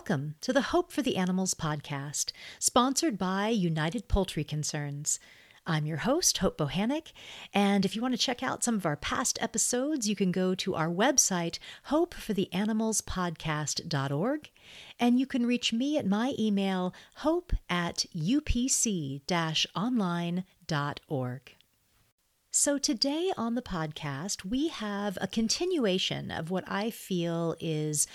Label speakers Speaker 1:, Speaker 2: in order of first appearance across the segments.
Speaker 1: Welcome to the Hope for the Animals podcast, sponsored by United Poultry Concerns. I'm your host, Hope Bohanec, and if you want to check out some of our past episodes, you can go to our website, hopefortheanimalspodcast.org, and you can reach me at my email, hope at upc online.org. So, today on the podcast, we have a continuation of what I feel is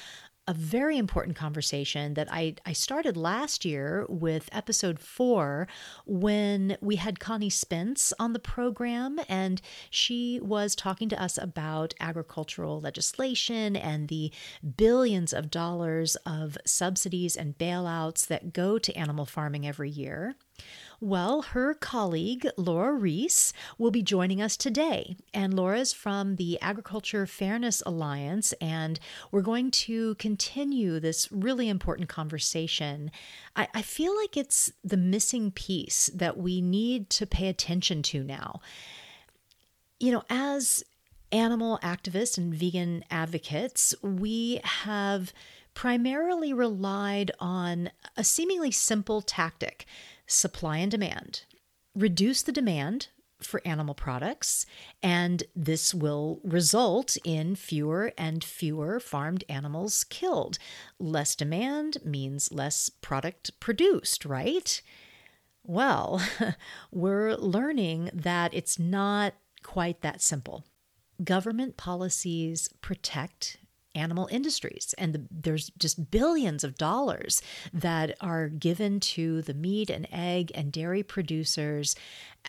Speaker 1: a very important conversation that I, I started last year with episode four when we had Connie Spence on the program, and she was talking to us about agricultural legislation and the billions of dollars of subsidies and bailouts that go to animal farming every year. Well, her colleague, Laura Reese, will be joining us today. And Laura's from the Agriculture Fairness Alliance, and we're going to continue this really important conversation. I, I feel like it's the missing piece that we need to pay attention to now. You know, as animal activists and vegan advocates, we have primarily relied on a seemingly simple tactic supply and demand. Reduce the demand for animal products, and this will result in fewer and fewer farmed animals killed. Less demand means less product produced, right? Well, we're learning that it's not quite that simple. Government policies protect animal industries. And the, there's just billions of dollars that are given to the meat and egg and dairy producers,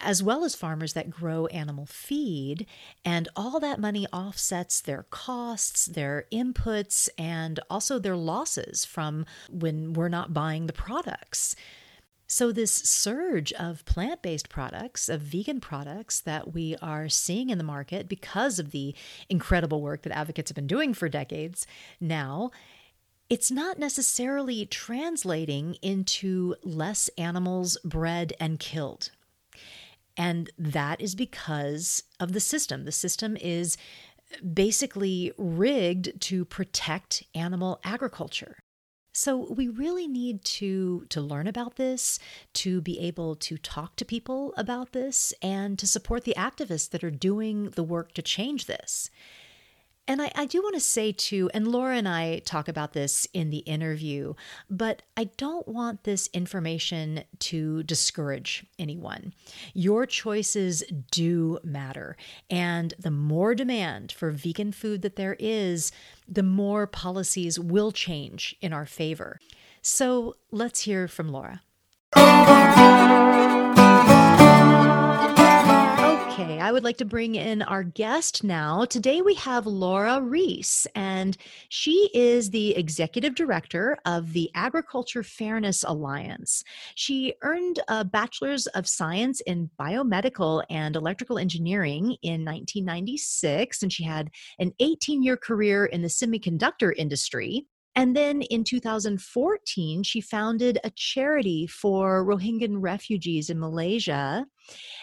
Speaker 1: as well as farmers that grow animal feed. And all that money offsets their costs, their inputs, and also their losses from when we're not buying the products. So, this surge of plant based products, of vegan products that we are seeing in the market because of the incredible work that advocates have been doing for decades now, it's not necessarily translating into less animals bred and killed. And that is because of the system. The system is basically rigged to protect animal agriculture. So we really need to to learn about this, to be able to talk to people about this and to support the activists that are doing the work to change this. And I, I do want to say too, and Laura and I talk about this in the interview, but I don't want this information to discourage anyone. Your choices do matter. And the more demand for vegan food that there is, the more policies will change in our favor. So let's hear from Laura. Okay, oh. I would like to bring in our guest now. Today we have Laura Reese, and she is the executive director of the Agriculture Fairness Alliance. She earned a bachelor's of science in biomedical and electrical engineering in 1996, and she had an 18 year career in the semiconductor industry. And then in 2014, she founded a charity for Rohingya refugees in Malaysia.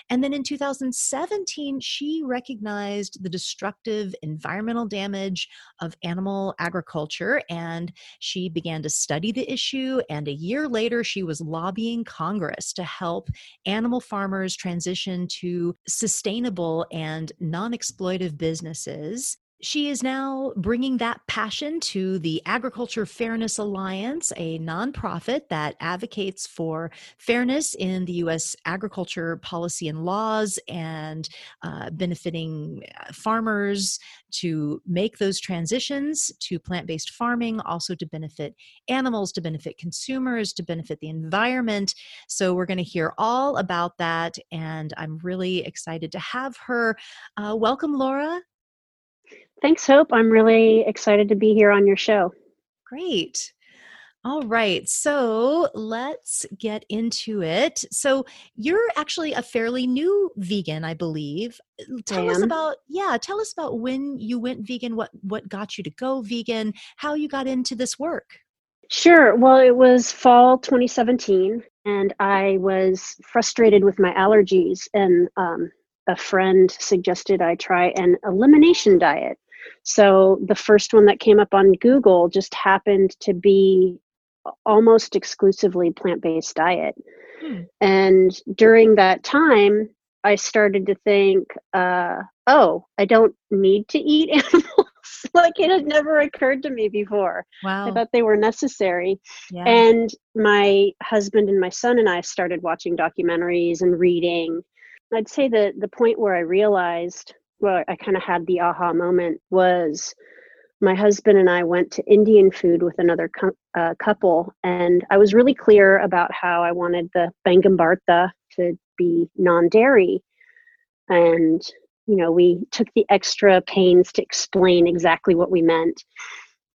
Speaker 1: And then in 2017, she recognized the destructive environmental damage of animal agriculture and she began to study the issue. And a year later, she was lobbying Congress to help animal farmers transition to sustainable and non exploitive businesses. She is now bringing that passion to the Agriculture Fairness Alliance, a nonprofit that advocates for fairness in the U.S. agriculture policy and laws and uh, benefiting uh, farmers to make those transitions to plant based farming, also to benefit animals, to benefit consumers, to benefit the environment. So, we're going to hear all about that, and I'm really excited to have her. Uh, welcome, Laura.
Speaker 2: Thanks, Hope. I'm really excited to be here on your show.
Speaker 1: Great. All right, so let's get into it. So, you're actually a fairly new vegan, I believe. Tell us about yeah, tell us about when you went vegan, what what got you to go vegan, how you got into this work.
Speaker 2: Sure. Well, it was fall 2017, and I was frustrated with my allergies, and um, a friend suggested I try an elimination diet. So the first one that came up on Google just happened to be almost exclusively plant based diet.
Speaker 1: Hmm.
Speaker 2: And during that time, I started to think, uh, oh, I don't need to eat animals. like it had never occurred to me before.
Speaker 1: Wow.
Speaker 2: I thought they were necessary.
Speaker 1: yeah.
Speaker 2: And my husband and my son and I started watching documentaries and reading. I'd say that the point where I realized, well, I kind of had the aha moment was my husband and I went to Indian food with another uh, couple, and I was really clear about how I wanted the Baingan Bharta to be non dairy. And, you know, we took the extra pains to explain exactly what we meant.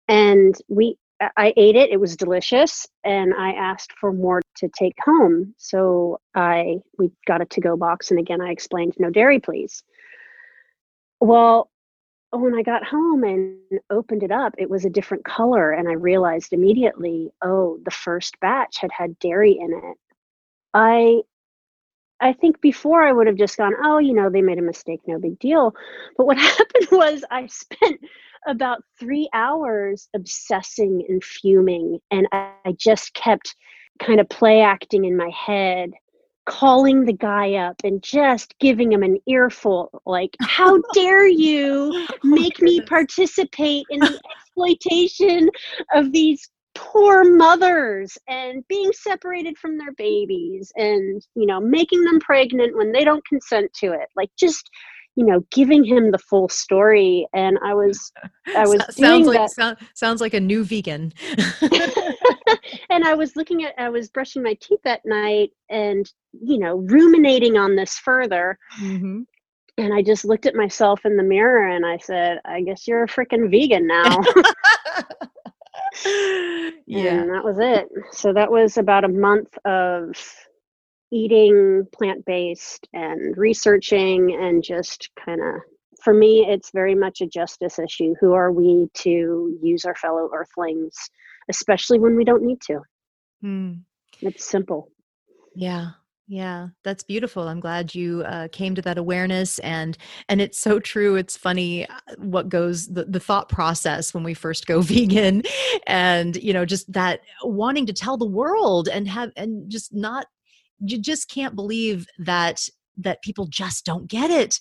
Speaker 2: And we, I ate it, it was delicious, and I asked for more to take home. So I, we got a to go box, and again, I explained, no dairy, please. Well, when I got home and opened it up, it was a different color, and I realized immediately, oh, the first batch had had dairy in it. I I think before I would have just gone, oh, you know, they made a mistake, no big deal. But what happened was I spent about three hours obsessing and fuming, and I, I just kept kind of play acting in my head calling the guy up and just giving him an earful like how dare you make me participate in the exploitation of these poor mothers and being separated from their babies and you know making them pregnant when they don't consent to it. Like just you know giving him the full story. And i was i was
Speaker 1: sounds like
Speaker 2: that.
Speaker 1: sound, sounds like a new vegan.
Speaker 2: and I was looking at, I was brushing my teeth that night and, you know, ruminating on this further.
Speaker 1: Mhm.
Speaker 2: And I just looked at myself in the mirror and I said, I guess you're a freaking vegan now.
Speaker 1: yeah.
Speaker 2: And that was it. So that was about a month of eating plant based and researching and just kind of, for me, it's very much a justice issue. Who are we to use our fellow earthlings, especially when we don't need to?
Speaker 1: Hmm.
Speaker 2: It's simple.
Speaker 1: Yeah. Yeah, that's beautiful. I'm glad you uh, came to that awareness, and and it's so true. It's funny uh, what goes the, the thought process when we first go vegan, and you know just that wanting to tell the world and have and just not you just can't believe that that people just don't get it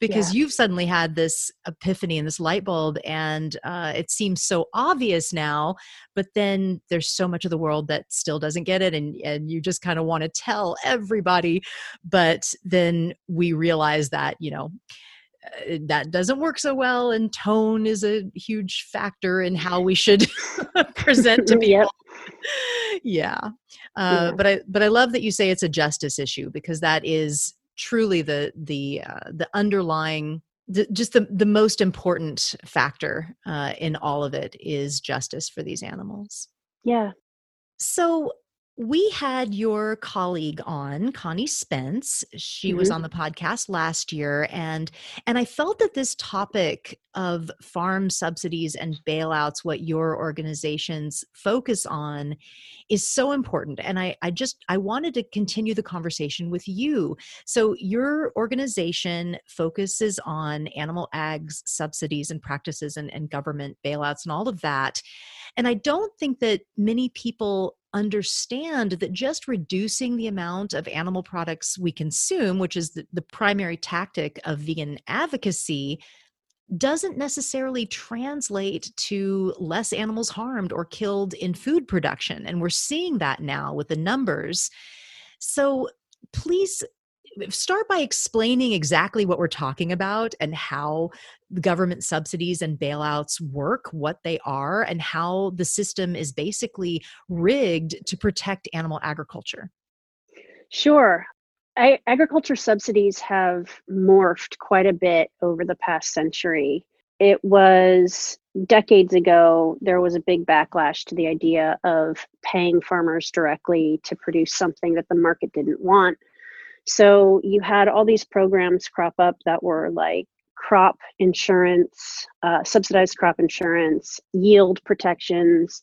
Speaker 1: because you've suddenly had this epiphany and this light bulb and uh, it seems so obvious now but then there's so much of the world that still doesn't get it and and you just kind of want to tell everybody but then we realize that you know uh, that doesn't work so well and tone is a huge factor in how we should present to people
Speaker 2: Yep.
Speaker 1: yeah uh,
Speaker 2: Yeah.
Speaker 1: but i but i love that you say it's a justice issue because that is truly the the uh, the underlying the, just the the most important factor uh, in all of it is justice for these animals
Speaker 2: Yeah.
Speaker 1: so we had your colleague on connie spence she was
Speaker 2: Mhm.
Speaker 1: on the podcast last year and and i felt that this topic of farm subsidies and bailouts what your organizations focus on is so important and i i just i wanted to continue the conversation with you. So your organization focuses on animal ags subsidies and practices and, and government bailouts and all of that and I don't think that many people understand that just reducing the amount of animal products we consume, which is the, the primary tactic of vegan advocacy, doesn't necessarily translate to less animals harmed or killed in food production. And we're seeing that now with the numbers. So please start by explaining exactly what we're talking about and how government subsidies and bailouts work, what they are, and how the system is basically rigged to protect animal agriculture.
Speaker 2: Sure. I, agriculture subsidies have morphed quite a bit over the past century. It was decades ago, there was a big backlash to the idea of paying farmers directly to produce something that the market didn't want. So you had all these programs crop up that were like crop insurance, uh, subsidized crop insurance, yield protections,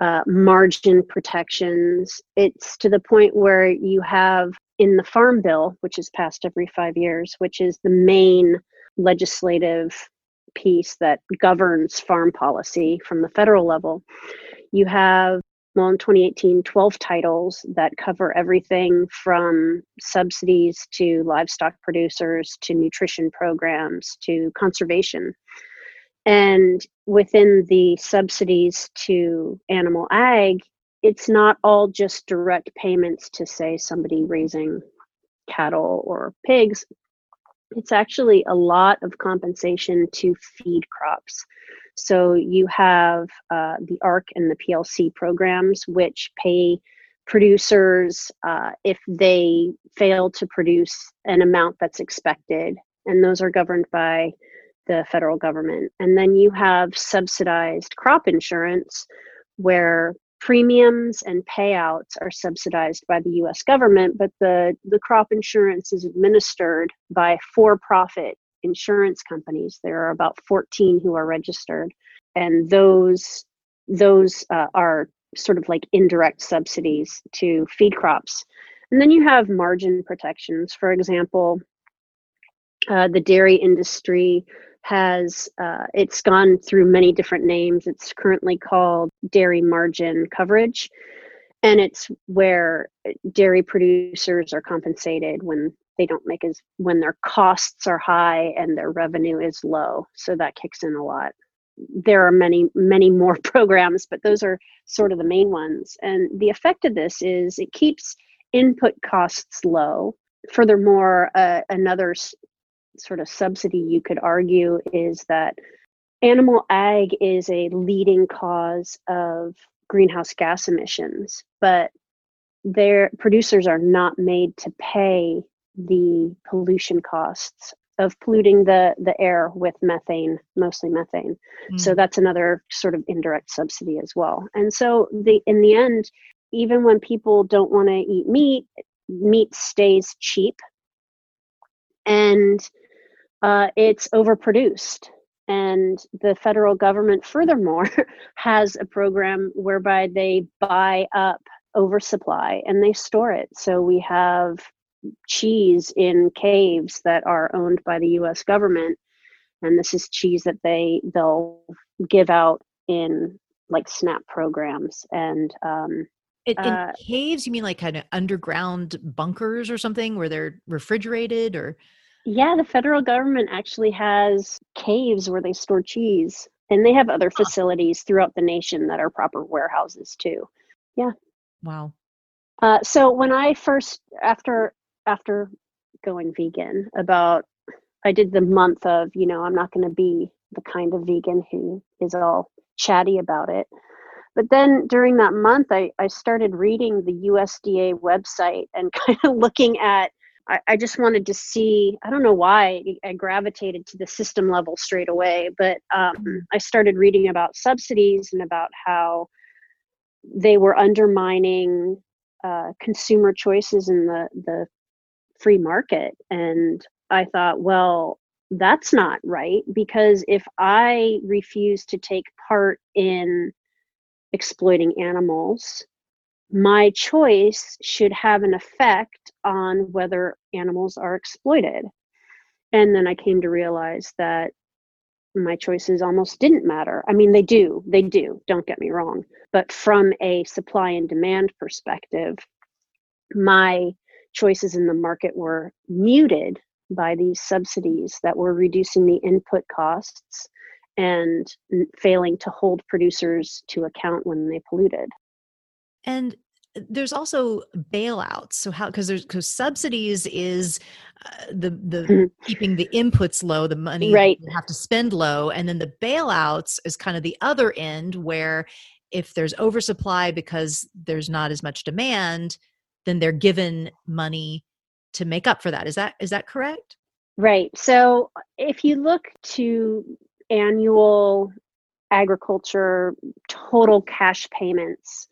Speaker 2: uh, margin protections. It's to the point where you have in the Farm Bill, which is passed every five years, which is the main legislative piece that governs farm policy from the federal level, you have well, in 2018, 12 titles that cover everything from subsidies to livestock producers to nutrition programs to conservation. And within the subsidies to animal ag, it's not all just direct payments to, say, somebody raising cattle or pigs. It's actually a lot of compensation to feed crops. So you have uh, the ARC and the PLC programs, which pay producers uh, if they fail to produce an amount that's expected. And those are governed by the federal government. And then you have subsidized crop insurance, where premiums and payouts are subsidized by the US government, but the, the crop insurance is administered by for profit insurance companies. There are about 14 who are registered, and those those uh, are sort of like indirect subsidies to feed crops. And then you have margin protections. For example, uh, the dairy industry has uh, it's gone through many different names. It's currently called dairy margin coverage, and it's where dairy producers are compensated when they don't make as when their costs are high and their revenue is low. So that kicks in a lot. There are many many more programs but those are sort of the main ones. And the effect of this is it keeps input costs low. Furthermore uh, another sort of subsidy you could argue is that animal ag is a leading cause of greenhouse gas emissions but their producers are not made to pay the pollution costs of polluting the the air with methane mostly methane. Mm. so that's another sort of indirect subsidy as well. And so the in the end even when people don't want to eat meat meat stays cheap. And uh, it's overproduced. And the federal government furthermore has a program whereby they buy up oversupply and they store it. So we have cheese in caves that are owned by the US government. And this is cheese that they they'll give out in like snap programs and um
Speaker 1: in, in uh, caves you mean like kind of underground bunkers or something where they're refrigerated or
Speaker 2: yeah the federal government actually has caves where they store cheese and they have other facilities throughout the nation that are proper warehouses too. Yeah.
Speaker 1: Wow.
Speaker 2: Uh, so when i first after after going vegan about I did the month of, you know, I'm not going to be the kind of vegan who is all chatty about it. But then during that month, I, I started reading the USDA website and kind of looking at, I, I just wanted to see, I don't know why I gravitated to the system level straight away, but um, mm-hmm. I started reading about subsidies and about how they were undermining uh, consumer choices in the, the free market. And I thought, well, that's not right because if I refuse to take part in exploiting animals, my choice should have an effect on whether animals are exploited. And then I came to realize that my choices almost didn't matter. I mean, they do, they do, don't get me wrong. But from a supply and demand perspective, my choices in the market were muted by these subsidies that were reducing the input costs and failing to hold producers to account when they polluted.
Speaker 1: And uh, there's also bailouts. So how because there's because subsidies is uh, the the mm-hmm. keeping the inputs low, the money
Speaker 2: right.
Speaker 1: you have to spend low, and then the bailouts is kind of the other end where if there's oversupply because there's not as much demand, then they're given money to make up for that. Is that is that correct?
Speaker 2: Right. So if you look to annual agriculture total cash payments,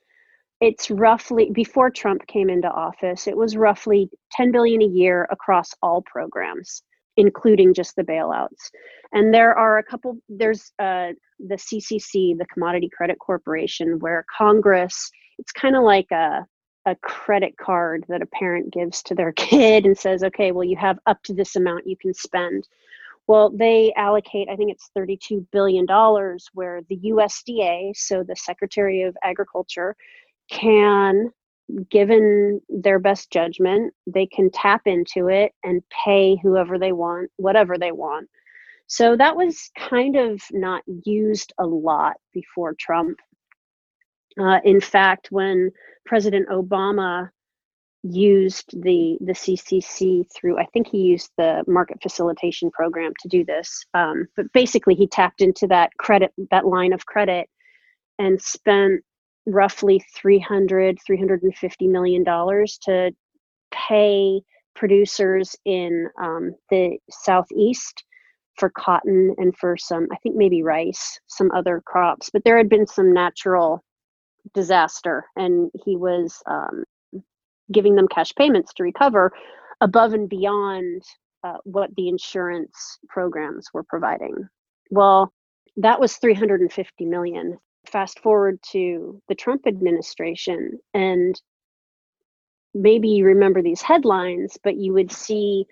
Speaker 2: it's roughly before Trump came into office, it was roughly 10 billion a year across all programs, including just the bailouts. And there are a couple there's uh, the CCC, the Commodity Credit Corporation, where Congress, it's kind of like a a credit card that a parent gives to their kid and says, okay, well, you have up to this amount you can spend. Well, they allocate, I think it's $32 billion, where the USDA, so the Secretary of Agriculture, can given their best judgment, they can tap into it and pay whoever they want, whatever they want. So that was kind of not used a lot before Trump. Uh, in fact, when President Obama used the the CCC through, I think he used the market facilitation program to do this. Um, but basically, he tapped into that credit, that line of credit, and spent roughly 300 350 million dollars to pay producers in um, the southeast for cotton and for some i think maybe rice some other crops but there had been some natural disaster and he was um, giving them cash payments to recover above and beyond uh, what the insurance programs were providing. Well that was 350 million fast forward to the Trump administration, and maybe you remember these headlines, but you would see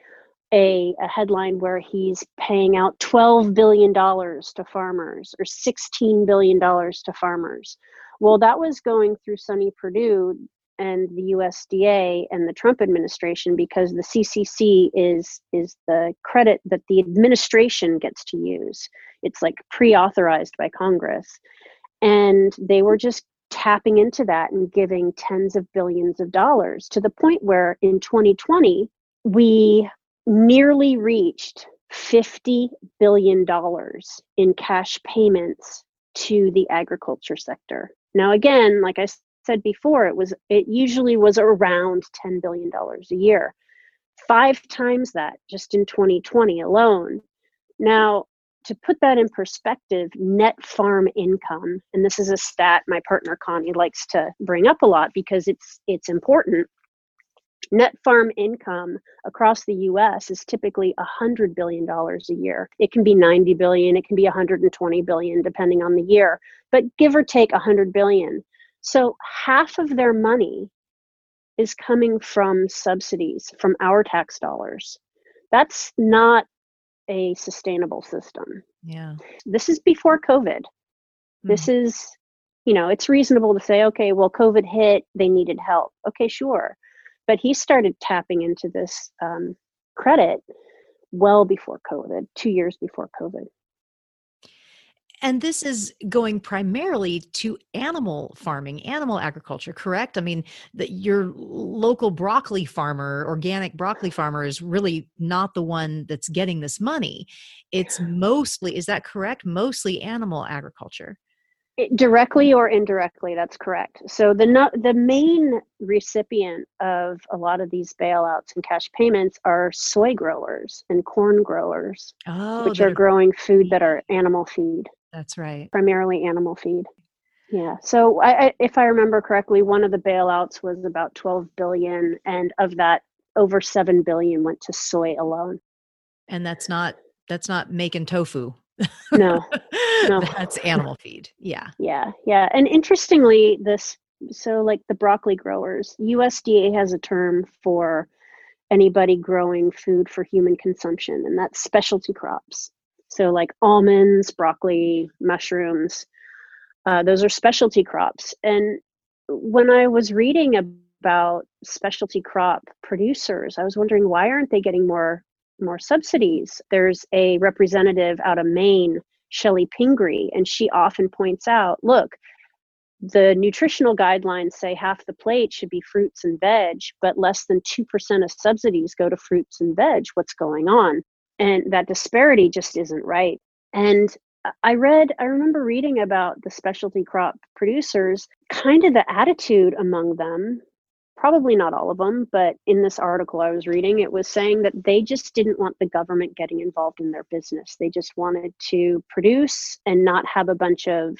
Speaker 2: a, a headline where he's paying out $12 billion to farmers or $16 billion to farmers. Well, that was going through Sonny Perdue and the USDA and the Trump administration because the CCC is is the credit that the administration gets to use. It's like pre-authorized by Congress. And they were just tapping into that and giving tens of billions of dollars to the point where in 2020, we nearly reached $50 billion in cash payments to the agriculture sector. Now, again, like I said before, it was it usually was around $10 billion a year. Five times that just in 2020 alone. Now, to put that in perspective, net farm income, and this is a stat my partner Connie likes to bring up a lot because it's it's important. Net farm income across the US is typically $100 billion a year. It can be 90 billion, it can be 120 billion depending on the year, but give or take 100 billion. So half of their money is coming from subsidies, from our tax dollars. That's not a sustainable system.
Speaker 1: Yeah.
Speaker 2: This is before COVID. Mm-hmm. This is, you know, it's reasonable to say, okay, well, COVID hit, they needed help. Okay, sure. But he started tapping into this um, credit well before COVID, two years before COVID.
Speaker 1: And this is going primarily to animal farming, animal agriculture, correct? I mean, that your local broccoli farmer, organic broccoli farmer, is really not the one that's getting this money. It's mostly, is that correct? Mostly animal agriculture.
Speaker 2: It, directly or indirectly, that's correct. So the the main recipient of a lot of these bailouts and cash payments are soy growers and corn growers, oh, which are growing food that are animal feed.
Speaker 1: That's right.
Speaker 2: Primarily animal feed. Yeah. So I, I, if I remember correctly, one of the bailouts was about 12 billion, and of that, over 7 billion went to soy alone.
Speaker 1: And that's not that's not making tofu.
Speaker 2: No. No.
Speaker 1: that's animal feed. Yeah.
Speaker 2: Yeah. Yeah. And interestingly, this so like the broccoli growers, USDA has a term for anybody growing food for human consumption, and that's specialty crops. So, like almonds, broccoli, mushrooms, uh, those are specialty crops. And when I was reading about specialty crop producers, I was wondering why aren't they getting more more subsidies? There's a representative out of Maine, Chellie Pingree, and she often points out, look, the nutritional guidelines say half the plate should be fruits and veg, but less than 2% of subsidies go to fruits and veg. What's going on? And that disparity just isn't right. And i read i remember reading about the specialty crop producers kind of the attitude among them probably not all of them but in this article i was reading it was saying that they just didn't want the government getting involved in their business. They just wanted to produce and not have a bunch of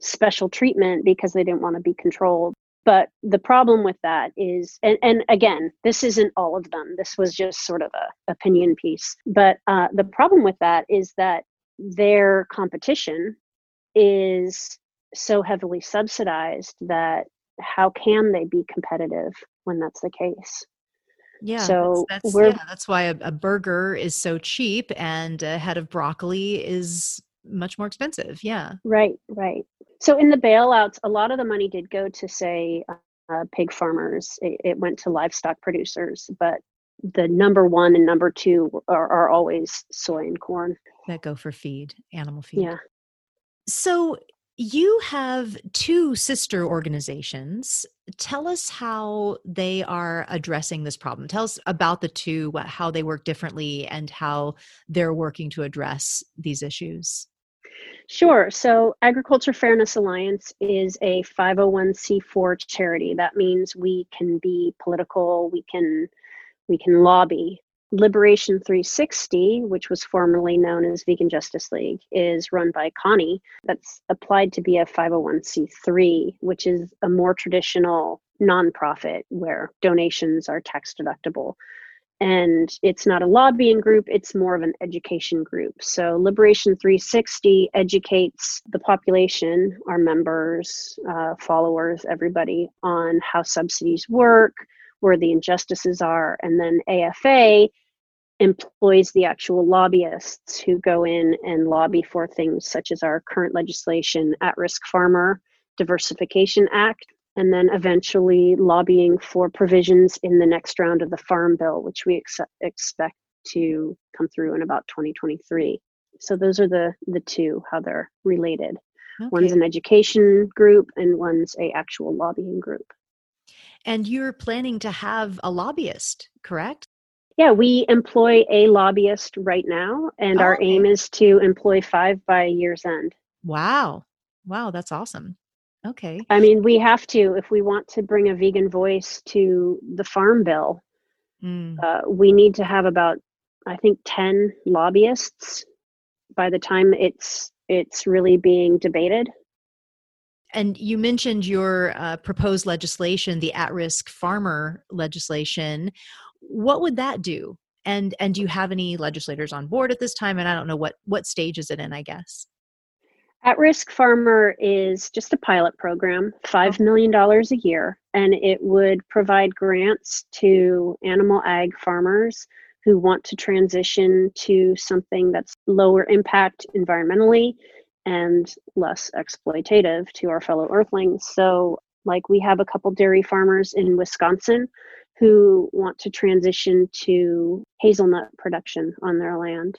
Speaker 2: special treatment because they didn't want to be controlled but the problem with that is and, and again this isn't all of them. This was just sort of a opinion piece. But uh, the problem with that is that their competition is so heavily subsidized that how can they be competitive when that's the case?
Speaker 1: Yeah, so that's, that's yeah, that's why a, a, burger is so cheap and a head of broccoli is much more expensive. Yeah.
Speaker 2: Right, right. So in the bailouts, a lot of the money did go to say uh, pig farmers. It, it, went to livestock producers, but the number one and number two are, are always soy and corn
Speaker 1: that go for feed, animal feed.
Speaker 2: Yeah.
Speaker 1: So you have two sister organizations. Tell us how they are addressing this problem. Tell us about the two, how they work differently, and how they're working to address these issues.
Speaker 2: Sure. So, Agriculture Fairness Alliance is a 501c4 charity. That means we can be political, we can we can lobby. Liberation 360, which was formerly known as Vegan Justice League, is run by Connie. That's applied to be a 501c3, which is a more traditional nonprofit where donations are tax deductible. And it's not a lobbying group, it's more of an education group. So, Liberation 360 educates the population, our members, uh, followers, everybody, on how subsidies work, where the injustices are. And then AFA employs the actual lobbyists who go in and lobby for things such as our current legislation, At Risk Farmer Diversification Act, and then eventually lobbying for provisions in the next round of the Farm Bill, which we ex- expect to come through in about 2023. So those are the the two how they're related. Okay. One's an education group and one's a actual lobbying group.
Speaker 1: And you're planning to have a lobbyist, correct?
Speaker 2: Yeah, we employ a lobbyist right now, and oh, our okay. aim is to employ five by year's end.
Speaker 1: Wow. Wow, that's awesome. Okay.
Speaker 2: I mean, we have to, if we want to bring a vegan voice to the farm bill, mm. uh, we need to have about, I think, 10 lobbyists by the time it's it's really being debated
Speaker 1: and you mentioned your uh, proposed legislation, the at-risk farmer legislation. What would that do? And and do you have any legislators on board at this time? And I don't know what what stage is it in. I guess.
Speaker 2: At Risk Farmer is just a pilot program, $5 mm-hmm. million a year, and it would provide grants to animal ag farmers who want to transition to something that's lower impact environmentally and less exploitative to our fellow earthlings. So, like, we have a couple dairy farmers in Wisconsin who want to transition to hazelnut production on their land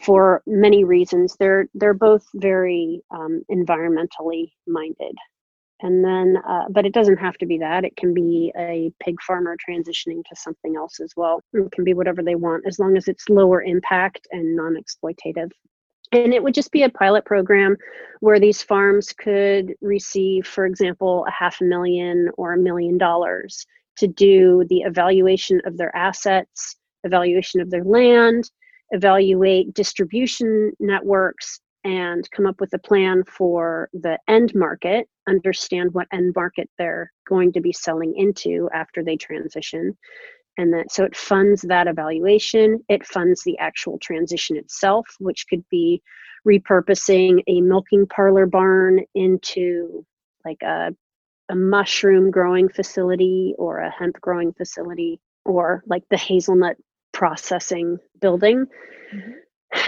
Speaker 2: for many reasons. They're they're both very um, environmentally minded, and then uh, but it doesn't have to be that. It can be a pig farmer transitioning to something else as well. It can be whatever they want as long as it's lower impact and non-exploitative. And it would just be a pilot program where these farms could receive, for example, a half a million or a million dollars to do the evaluation of their assets, evaluation of their land, evaluate distribution networks, and come up with a plan for the end market, understand what end market they're going to be selling into after they transition, and that so it funds that evaluation. It funds the actual transition itself which could be repurposing a milking parlor barn into like a, a mushroom growing facility or a hemp growing facility or like the hazelnut processing building mm-hmm.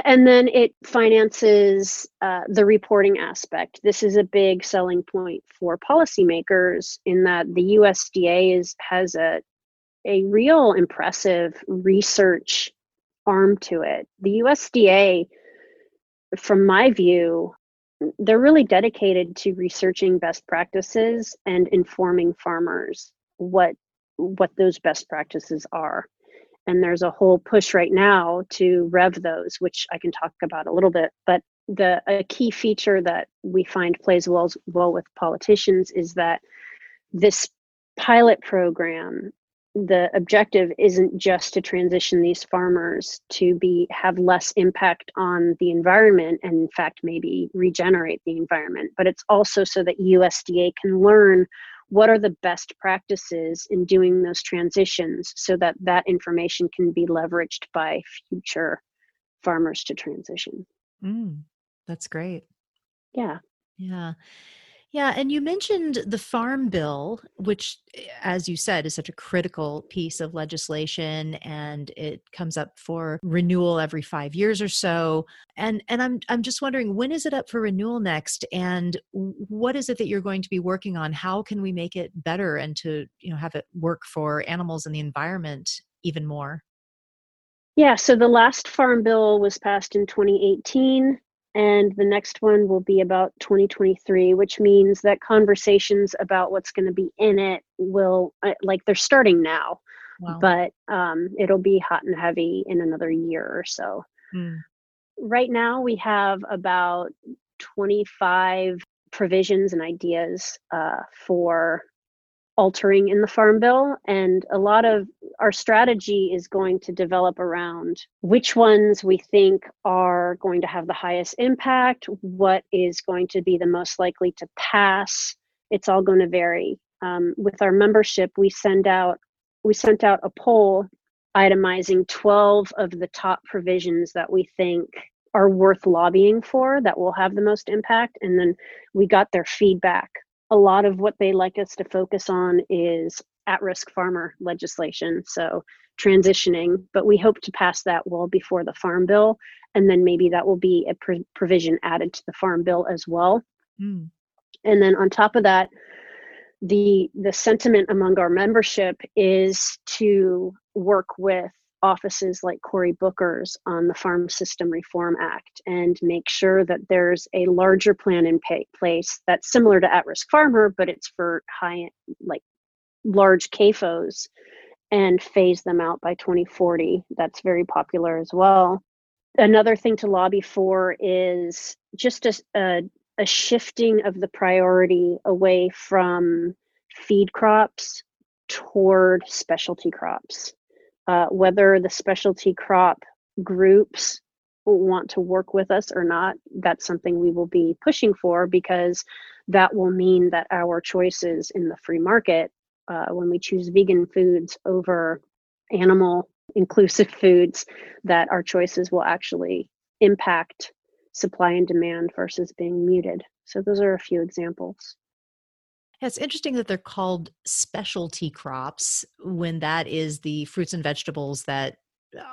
Speaker 2: and then it finances uh, the reporting aspect this is a big selling point for policymakers in that the usda is has a a real impressive research arm to it. The USDA, from my view, they're really dedicated to researching best practices and informing farmers what what those best practices are. And there's a whole push right now to rev those, which I can talk about a little bit. But the a key feature that we find plays well well with politicians is that this pilot program the objective isn't just to transition these farmers to be have less impact on the environment and in fact maybe regenerate the environment but it's also so that USDA can learn what are the best practices in doing those transitions so that that information can be leveraged by future farmers to transition?
Speaker 1: Mm, that's great.
Speaker 2: Yeah.
Speaker 1: Yeah Yeah, and you mentioned the Farm Bill, which, eh, as you said, is such a critical piece of legislation, and it comes up for renewal every five years or so. And and I'm I'm just wondering when is it up for renewal next, and what is it that you're going to be working on? How can we make it better and to you know have it work for animals and the environment even more?
Speaker 2: Yeah, so the last Farm Bill was passed in 2018 and the next one will be about 2023 which means that conversations about what's going to be in it will uh, like they're starting now wow. but um, it'll be hot and heavy in another year or so mm. right now we have about 25 provisions and ideas uh, for altering in the farm bill and a lot of our strategy is going to develop around which ones we think are going to have the highest impact what is going to be the most likely to pass. It's all going to vary. Um, with our membership we send out we sent out a poll itemizing 12 of the top provisions that we think are worth lobbying for that will have the most impact and then we got their feedback. A lot of what they like us to focus on is at risk farmer legislation. So transitioning, but we hope to pass that well before the farm bill. And then maybe that will be a pr- provision added to the farm bill as well. Mm. And then on top of that, the the sentiment among our membership is to work with offices like Cory Booker's on the Farm System Reform Act and make sure that there's a larger plan in pay, place that's similar to At Risk Farmer, but it's for high, like large CAFOs and phase them out by 2040. That's very popular as well. Another thing to lobby for is just a, a, a shifting of the priority away from feed crops toward specialty crops uh, whether the specialty crop groups want to work with us or not, that's something we will be pushing for because that will mean that our choices in the free market, uh, when we choose vegan foods over animal inclusive foods, that our choices will actually impact supply and demand versus being muted. So, those are a few examples.
Speaker 1: It's interesting that they're called specialty crops when that is the fruits and vegetables that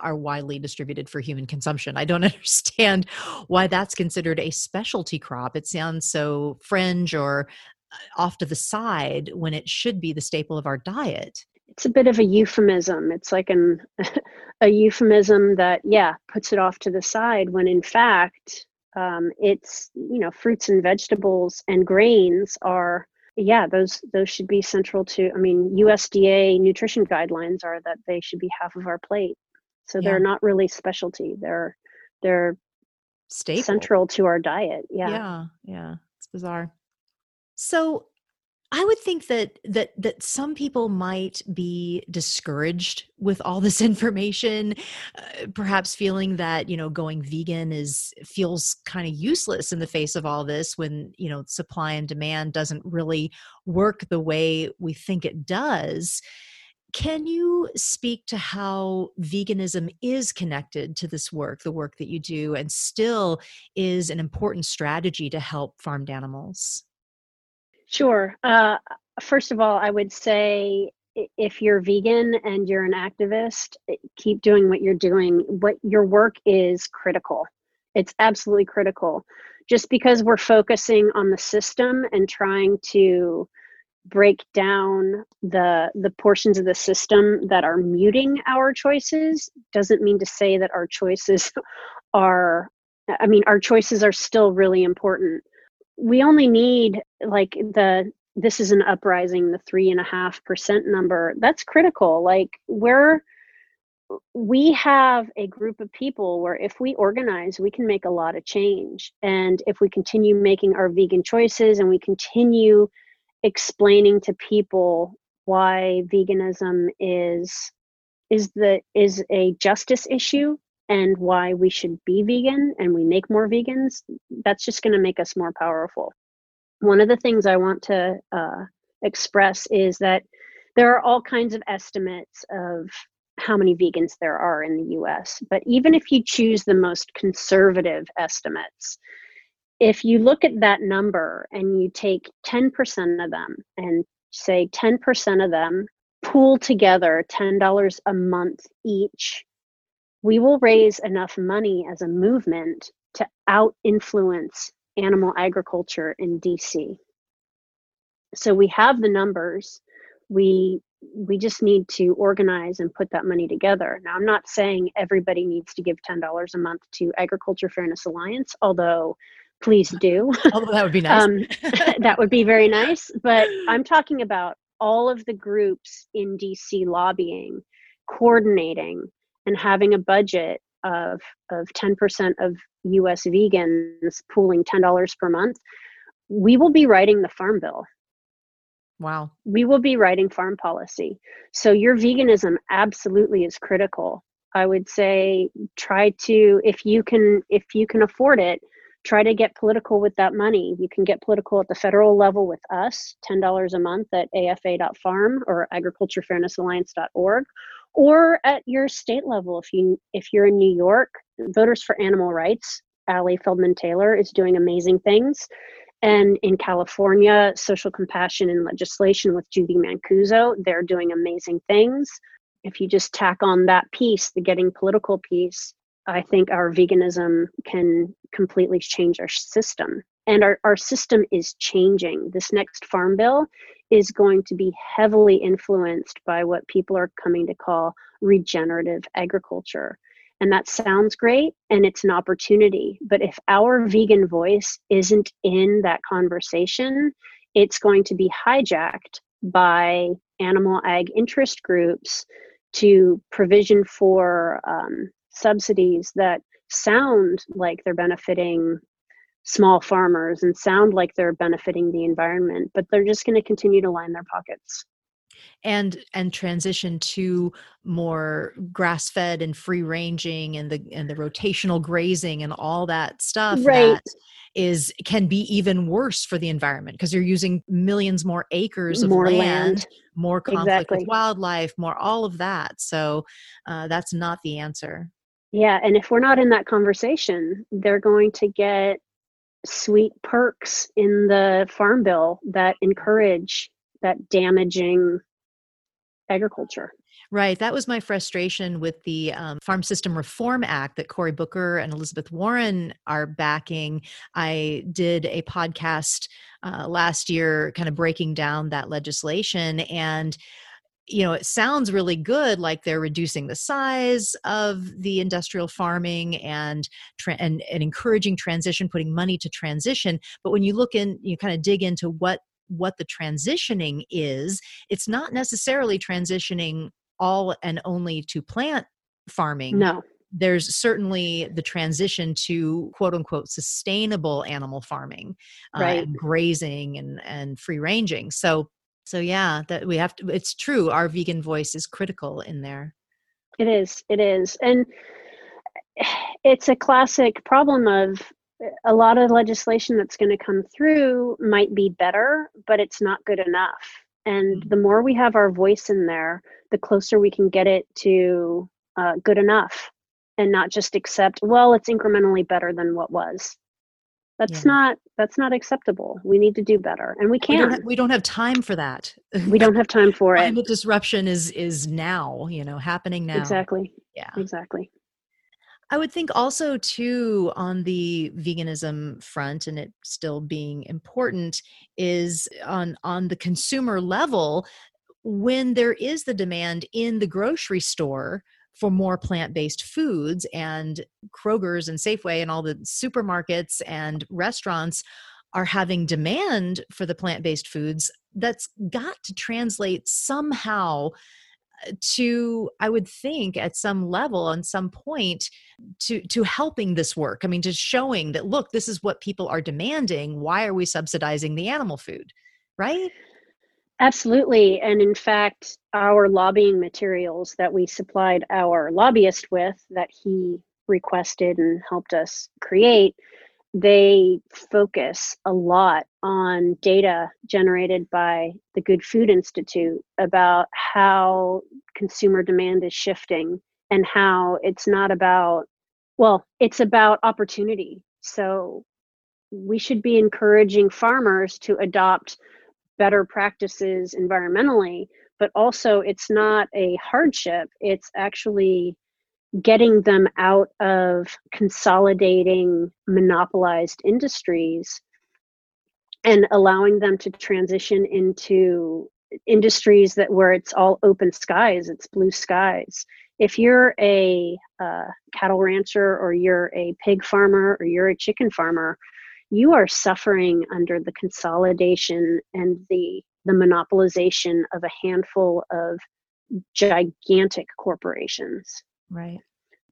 Speaker 1: are widely distributed for human consumption. I don't understand why that's considered a specialty crop. It sounds so fringe or off to the side when it should be the staple of our diet.
Speaker 2: It's a bit of a euphemism. It's like an a euphemism that yeah puts it off to the side when in fact um, it's you know fruits and vegetables and grains are yeah those those should be central to i mean usda nutrition guidelines are that they should be half of our plate so yeah. they're not really specialty they're they're Staple. central to our diet yeah
Speaker 1: yeah yeah it's bizarre so I would think that that that some people might be discouraged with all this information, uh, perhaps feeling that you know going vegan is feels kind of useless in the face of all this when you know supply and demand doesn't really work the way we think it does. Can you speak to how veganism is connected to this work, the work that you do, and still is an important strategy to help farmed animals?
Speaker 2: Sure. Uh, first of all, I would say if you're vegan and you're an activist, keep doing what you're doing. What your work is critical. It's absolutely critical. Just because we're focusing on the system and trying to break down the the portions of the system that are muting our choices doesn't mean to say that our choices are I mean our choices are still really important we only need like the this is an uprising the three and a half percent number. That's critical. Like we're we have a group of people where if we organize we can make a lot of change. And if we continue making our vegan choices and we continue explaining to people why veganism is is the is a justice issue and why we should be vegan and we make more vegans, that's just going to make us more powerful. One of the things I want to uh, express is that there are all kinds of estimates of how many vegans there are in the US. But even if you choose the most conservative estimates, if you look at that number and you take 10% of them and say 10% of them pool together $10 a month each, we will raise enough money as a movement to out influence animal agriculture in DC. So we have the numbers. We we just need to organize and put that money together. Now I'm not saying everybody needs to give $10 a month to Agriculture Fairness Alliance, although please do.
Speaker 1: Although that would be nice. um,
Speaker 2: that would be very nice. But I'm talking about all of the groups in DC lobbying, coordinating, and having a budget of of 10% of US vegans pooling $10 per month, we will be writing the farm bill.
Speaker 1: Wow.
Speaker 2: We will be writing farm policy. So your veganism absolutely is critical. I would say try to if you can if you can afford it, try to get political with that money. You can get political at the federal level with us, $10 a month at afa.farm or agriculturefairnessalliance.org or at your state level if you if you're in New York, Voters for Animal Rights, Allie Feldman Taylor is doing amazing things. And in California, social compassion and legislation with Judy Mancuso, they're doing amazing things. If you just tack on that piece, the getting political piece, I think our veganism can completely change our system. And our, our system is changing. This next farm bill is going to be heavily influenced by what people are coming to call regenerative agriculture. And that sounds great and it's an opportunity. But if our vegan voice isn't in that conversation, it's going to be hijacked by animal ag interest groups to provision for um, subsidies that sound like they're benefiting small farmers and sound like they're benefiting the environment but they're just going to continue to line their pockets
Speaker 1: and and transition to more grass fed and free ranging and the and the rotational grazing and all that stuff
Speaker 2: right. that
Speaker 1: is can be even worse for the environment because you're using millions more acres of
Speaker 2: more
Speaker 1: land,
Speaker 2: land.
Speaker 1: more conflict exactly. with wildlife more all of that so uh, that's not the answer
Speaker 2: yeah and if we're not in that conversation they're going to get sweet perks in the farm bill that encourage that damaging agriculture.
Speaker 1: Right. That was my frustration with the um, Farm System Reform Act that Cory Booker and Elizabeth Warren are backing. I did a podcast uh, last year kind of breaking down that legislation and you know, it sounds really good, like they're reducing the size of the industrial farming and tra- and, and encouraging transition, putting money to transition. But when you look in, you kind of dig into what what the transitioning is, it's not necessarily transitioning all and only to plant farming.
Speaker 2: No.
Speaker 1: There's certainly the transition to quote unquote sustainable animal farming,
Speaker 2: uh, right.
Speaker 1: and grazing and, and free ranging. So so yeah that we have to it's true our vegan voice is critical in there
Speaker 2: it is it is and it's a classic problem of a lot of legislation that's going to come through might be better but it's not good enough and mm-hmm. the more we have our voice in there the closer we can get it to uh, good enough and not just accept well it's incrementally better than what was that's yeah. not that's not acceptable. We need to do better and we can't
Speaker 1: we don't, have, we don't have time for that.
Speaker 2: We don't have time for it.
Speaker 1: climate disruption is is now you know happening now.
Speaker 2: Exactly.
Speaker 1: Yeah.
Speaker 2: Exactly.
Speaker 1: I would think also too on the veganism front and it still being important is on on the consumer level when there is the demand in the grocery store for more plant-based foods and Kroger's and Safeway and all the supermarkets and restaurants are having demand for the plant-based foods that's got to translate somehow uh, to i would think at some level on some point to to helping this work. I mean to showing that look this is what people are demanding. Why are we subsidizing the animal food? Right
Speaker 2: Absolutely. And in fact, our lobbying materials that we supplied our lobbyist with, that he requested and helped us create, they focus a lot on data generated by the Good Food Institute about how consumer demand is shifting and how it's not about, well, it's about opportunity. So we should be encouraging farmers to adopt better practices environmentally, but also it's not a hardship. It's actually getting them out of consolidating monopolized industries and allowing them to transition into industries that where it's all open skies it's blue skies if you're a uh, cattle rancher or you're a pig farmer or you're a chicken farmer you are suffering under the consolidation and the the monopolization of a handful of gigantic corporations.
Speaker 1: Right.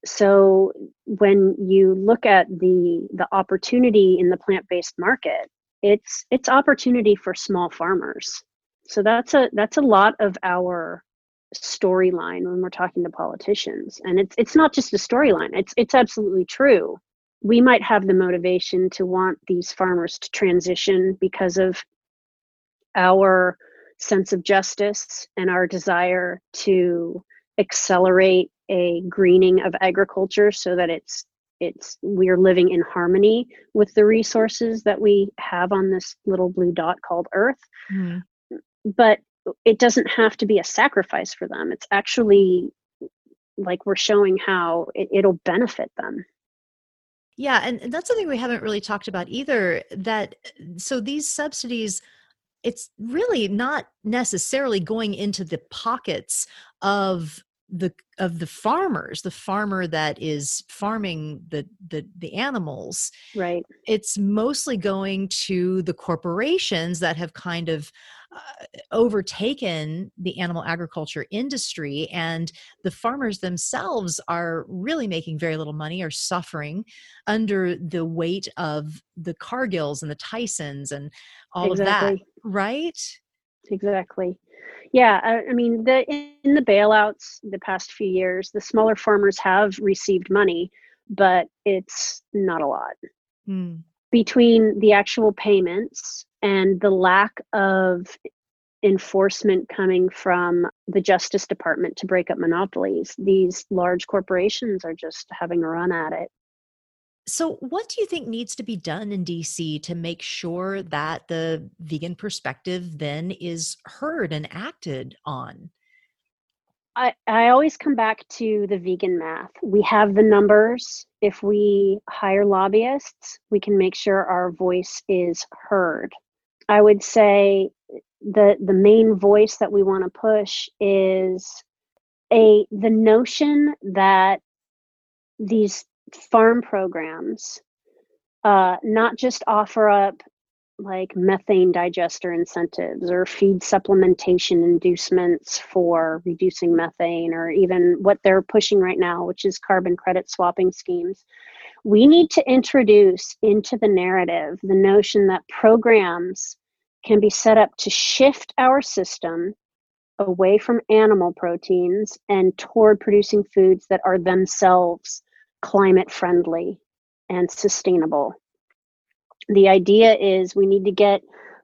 Speaker 2: So when you look at the the opportunity in the plant-based market it's it's opportunity for small farmers. So that's a that's a lot of our storyline when we're talking to politicians. And it's it's not just a storyline. It's it's absolutely true we might have the motivation to want these farmers to transition because of our sense of justice and our desire to accelerate a greening of agriculture so that it's it's we're living in harmony with the resources that we have on this little blue dot called earth. Mm. but it doesn't have to be a sacrifice for them. It's actually like we're showing how it, it'll benefit them
Speaker 1: yeah and, and that's something we haven't really talked about either that uh, so these subsidies it's really not necessarily going into the pockets of the of the farmers the farmer that is farming the the the animals.
Speaker 2: Right.
Speaker 1: It's mostly going to the corporations that have kind of uh, overtaken the animal agriculture industry and the farmers themselves are really making very little money or suffering under the weight of the cargills and the tysons and all exactly. of that right
Speaker 2: exactly yeah, I, I mean, the in the bailouts the past few years, the smaller farmers have received money, but it's not a lot. Mm. Between the actual payments and the lack of enforcement coming from the Justice Department to break up monopolies, these large corporations are just having a run at it.
Speaker 1: So, what do you think needs to be done in DC to make sure that the vegan perspective then is heard and acted on?
Speaker 2: I, I always come back to the vegan math. We have the numbers. If we hire lobbyists, we can make sure our voice is heard. I would say the the main voice that we want to push is a the notion that these farm programs uh, not just offer up like methane digester incentives or feed supplementation inducements for reducing methane or even what they're pushing right now which is carbon credit swapping schemes we need to introduce into the narrative the notion that programs can be set up to shift our system away from animal proteins and toward producing foods that are themselves climate friendly and sustainable. The idea is we need to get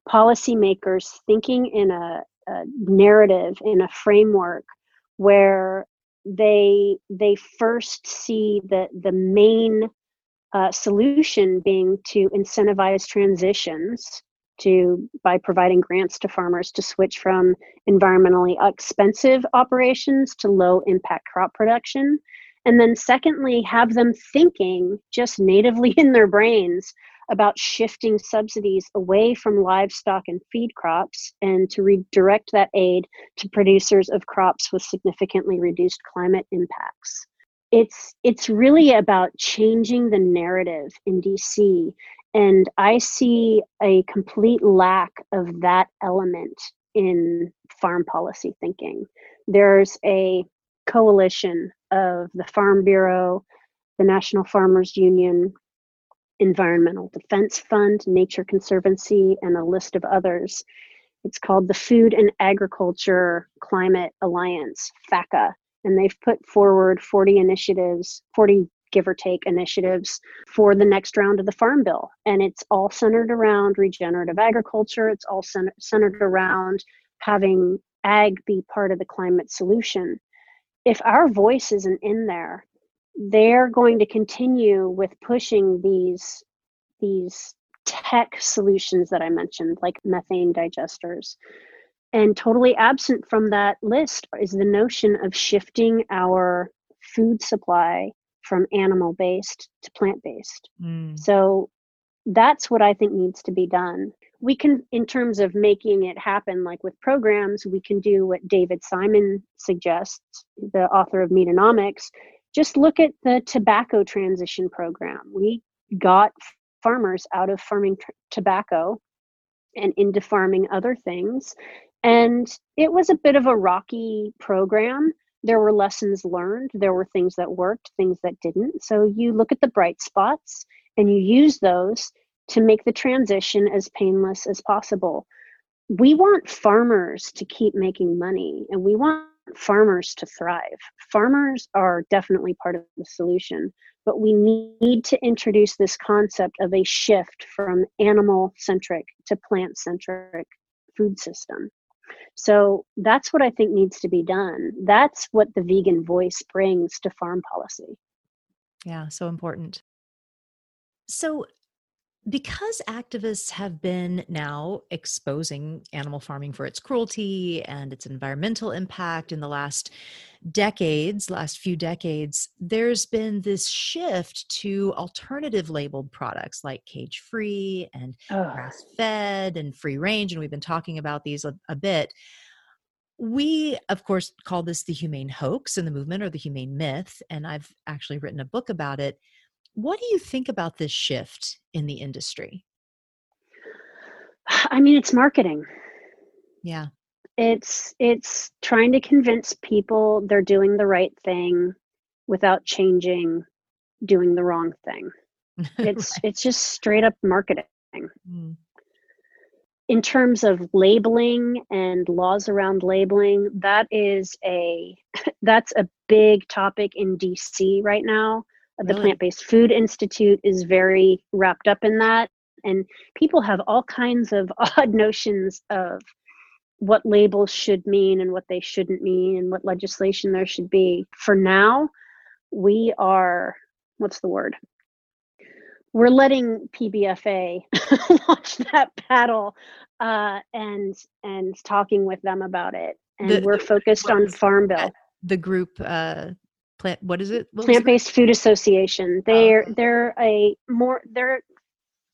Speaker 2: policymakers thinking in a, a narrative, in a framework where they they first see the the main uh, solution being to incentivize transitions to by providing grants to farmers to switch from environmentally expensive operations to low impact crop production and then, secondly, have them thinking just natively in their brains about shifting subsidies away from livestock and feed crops and to redirect that aid to producers of crops with significantly reduced climate impacts. It's, it's really about changing the narrative in DC. And I see a complete lack of that element in farm policy thinking. There's a coalition of the Farm Bureau, the National Farmers Union, Environmental Defense Fund, Nature Conservancy, and a list of others. It's called the Food and Agriculture Climate Alliance, FACA, and they've put forward 40 initiatives, 40 give or take initiatives for the next round of the Farm Bill. And it's all centered around regenerative agriculture, it's all centered around having ag be part of the climate solution if our voice isn't in there, they're going to continue with pushing these these tech solutions that I mentioned, like methane digesters. And totally absent from that list is the notion of shifting our food supply from animal based to plant based. Mm. So that's what I think needs to be done. We can, in terms of making it happen, like with programs, we can do what David Simon suggests, the author of Meatonomics. Just look at the tobacco transition program. We got farmers out of farming t- tobacco and into farming other things. And it was a bit of a rocky program. There were lessons learned, there were things that worked, things that didn't. So you look at the bright spots and you use those to make the transition as painless as possible. We want farmers to keep making money and we want farmers to thrive. Farmers are definitely part of the solution, but we need to introduce this concept of a shift from animal centric to plant centric food system. So that's what I think needs to be done. That's what the vegan voice brings to farm policy.
Speaker 1: Yeah, so important. So, because activists have been now exposing animal farming for its cruelty and its environmental impact in the last decades, last few decades, there's been this shift to alternative labeled products like cage free and oh. grass fed and free range. And we've been talking about these a, a bit. We, of course, call this the humane hoax in the movement or the humane myth. And I've actually written a book about it what do you think about this shift in the industry?
Speaker 2: I mean, it's marketing.
Speaker 1: Yeah.
Speaker 2: It's it's trying to convince people they're doing the right thing without changing doing the wrong thing. It's right. it's just straight up marketing. Mm. In terms of labeling and laws around labeling, that is a that's a big topic in DC right now the Plant Based Food Institute is very wrapped up in that. And people have all kinds of odd notions of what labels should mean and what they shouldn't mean and what legislation there should be. For now, we are, what's the word? We're letting PBFA launch that battle uh, and and talking with them about it. And the, we're focused on Farm Bill.
Speaker 1: The group uh, plant what is it
Speaker 2: plant-based food association. They're oh. they're a more they're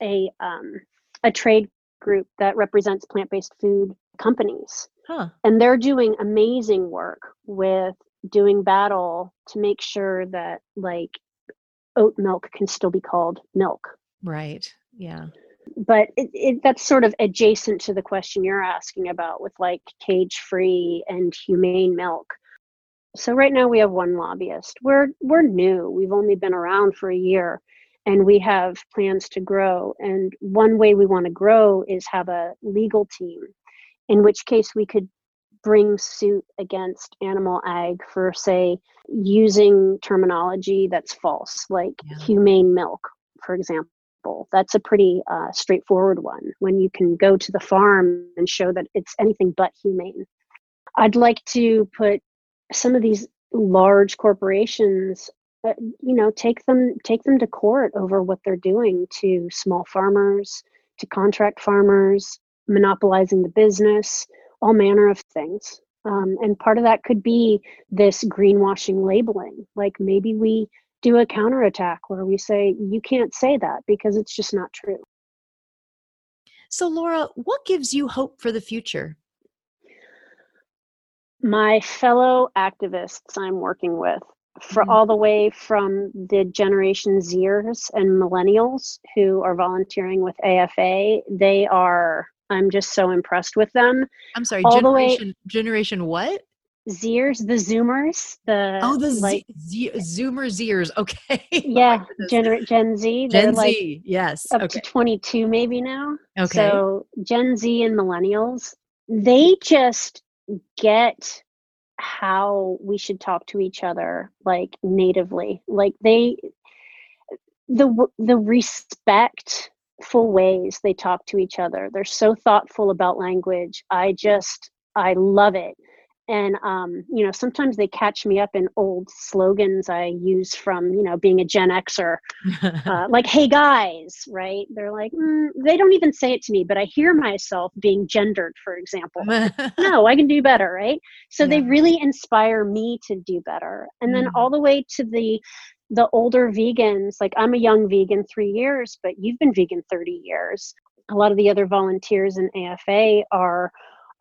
Speaker 2: a um a trade group that represents plant-based food companies. Huh. and they're doing amazing work with doing battle to make sure that like oat milk can still be called milk.
Speaker 1: Right yeah.
Speaker 2: But it, it, that's sort of adjacent to the question you're asking about with like cage free and humane milk so right now we have one lobbyist. We're we're new. We've only been around for a year and we have plans to grow. And one way we want to grow is have a legal team, in which case we could bring suit against animal ag for say using terminology that's false, like yeah. humane milk, for example. That's a pretty uh, straightforward one when you can go to the farm and show that it's anything but humane. I'd like to put some of these large corporations uh, you know take them take them to court over what they're doing to small farmers to contract farmers monopolizing the business all manner of things. Um, and part of that could be this greenwashing labeling. Like maybe we do a counterattack where we say you can't say that because it's just not true.
Speaker 1: So laura what gives you hope for the future
Speaker 2: my fellow activists I'm working with, for mm-hmm. all the way from the Generation Zers and millennials who are volunteering with AFA, they are. I'm just so impressed with them.
Speaker 1: I'm sorry. All generation, the way, generation what?
Speaker 2: Zers, the Zoomers, the
Speaker 1: oh, the like Z, Z, Zoomer Zers. Okay.
Speaker 2: Yeah, Gen Gen Z.
Speaker 1: Gen like Z. Yes.
Speaker 2: Up okay. to 22 maybe now. Okay. So Gen Z and millennials, they just get how we should talk to each other like natively. Like they the the respectful ways they talk to each other. They're so thoughtful about language. I just i love it and um, you know sometimes they catch me up in old slogans i use from you know being a gen xer uh, like hey guys right? They're like mm, they don't even say it to me but i hear myself being gendered for example. No i can do better right? So yeah. they really inspire me to do better. And then mm. all the way to the the older vegans like i'm a young vegan three years but you've been vegan 30 years. A lot of the other volunteers in afa are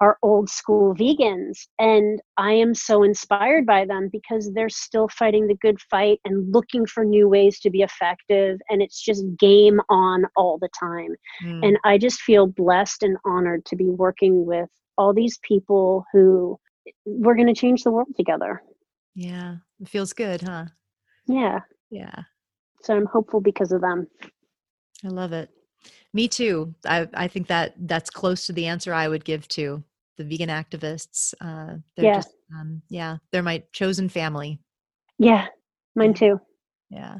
Speaker 2: are old school vegans and i am so inspired by them because they're still fighting the good fight and looking for new ways to be effective and it's just game on all the time. Mm. and i just feel blessed and honored to be working with all these people who we're going to change the world together.
Speaker 1: Yeah it feels good huh?
Speaker 2: Yeah.
Speaker 1: Yeah.
Speaker 2: So i'm hopeful because of them.
Speaker 1: I love it me too. I, I think that that's close to the answer I would give to the vegan activists. Uh, they're
Speaker 2: yeah.
Speaker 1: just, um, yeah, they're my chosen family.
Speaker 2: Yeah, mine too.
Speaker 1: Yeah.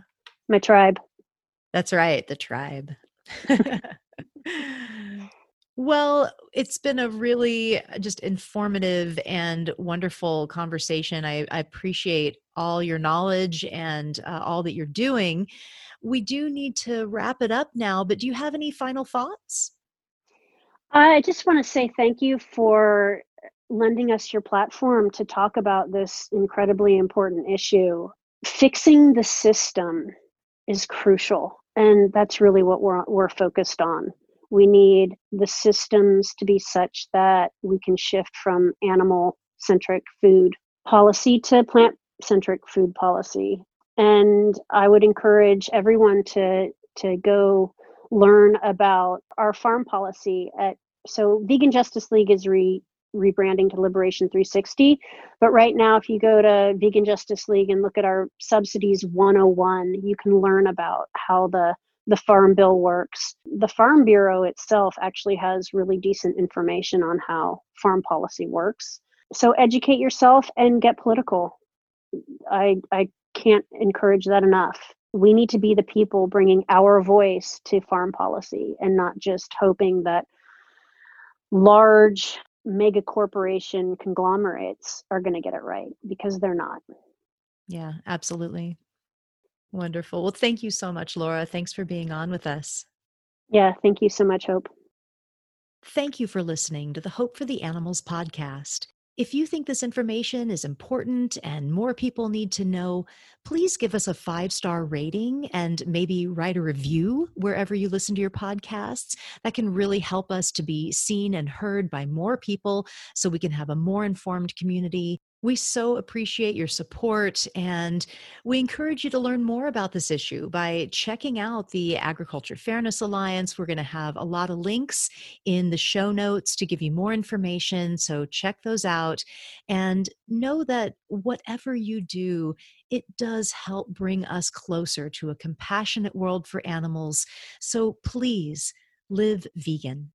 Speaker 2: My tribe.
Speaker 1: That's right, the tribe. well, it's been a really uh, just informative and wonderful conversation. I, I appreciate all your knowledge and uh, all that you're doing. We do need to wrap it up now, but do you have any final thoughts?
Speaker 2: I just want to say thank you for lending us your platform to talk about this incredibly important issue. Fixing the system is crucial, and that's really what we're we're focused on. We need the systems to be such that we can shift from animal centric food policy to plant centric food policy. And I would encourage everyone to to go learn about our farm policy at so vegan justice league is re rebranding to liberation 360 but right now if you go to vegan justice league and look at our subsidies 101 you can learn about how the the farm bill works. The farm bureau itself actually has really decent information on how farm policy works. So educate yourself and get political. I i can't encourage that enough we need to be the people bringing our voice to farm policy and not just hoping that large mega corporation conglomerates are going to get it right because they're not.
Speaker 1: Yeah, absolutely. Wonderful. Well, thank you so much, Laura. Thanks for being on with us.
Speaker 2: Yeah, thank you so much, Hope.
Speaker 1: Thank you for listening to the Hope for the Animals podcast. If you think this information is important and more people need to know, please give us a five star rating and maybe write a review wherever you listen to your podcasts. That can really help us to be seen and heard by more people so we can have a more informed community we so appreciate your support and we encourage you to learn more about this issue by checking out the Agriculture Fairness Alliance. We're going to have a lot of links in the show notes to give you more information. So check those out and know that whatever you do, it does help bring us closer to a compassionate world for animals. So please live vegan.